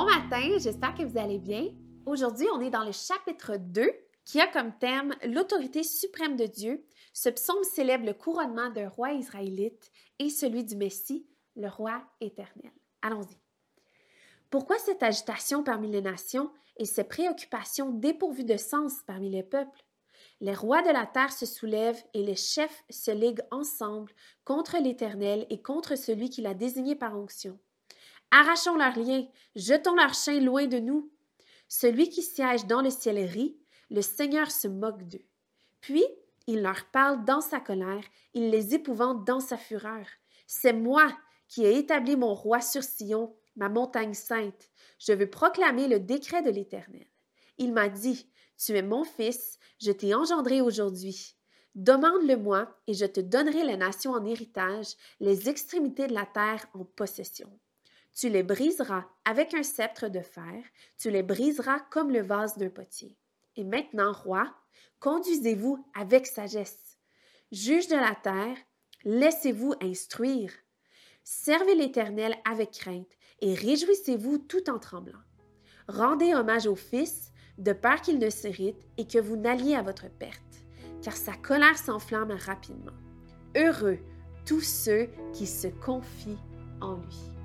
matin, j'espère que vous allez bien. Aujourd'hui, on est dans le chapitre 2 qui a comme thème l'autorité suprême de Dieu. Ce psaume célèbre le couronnement d'un roi israélite et celui du Messie, le roi éternel. Allons-y. Pourquoi cette agitation parmi les nations et ces préoccupations dépourvues de sens parmi les peuples? Les rois de la terre se soulèvent et les chefs se liguent ensemble contre l'Éternel et contre celui qui l'a désigné par onction. Arrachons leurs liens, jetons leurs chaîns loin de nous. Celui qui siège dans le ciel rit, le Seigneur se moque d'eux. Puis il leur parle dans sa colère, il les épouvante dans sa fureur. C'est moi qui ai établi mon roi sur Sion, ma montagne sainte. Je veux proclamer le décret de l'Éternel. Il m'a dit, Tu es mon fils, je t'ai engendré aujourd'hui. Demande-le-moi, et je te donnerai les nations en héritage, les extrémités de la terre en possession. Tu les briseras avec un sceptre de fer, tu les briseras comme le vase d'un potier. Et maintenant, roi, conduisez-vous avec sagesse. Juge de la terre, laissez-vous instruire. Servez l'Éternel avec crainte et réjouissez-vous tout en tremblant. Rendez hommage au Fils, de peur qu'il ne s'irrite et que vous n'alliez à votre perte, car sa colère s'enflamme rapidement. Heureux tous ceux qui se confient en lui.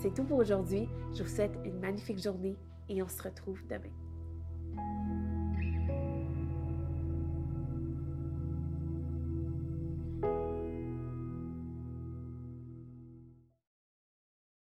C'est tout pour aujourd'hui. Je vous souhaite une magnifique journée et on se retrouve demain.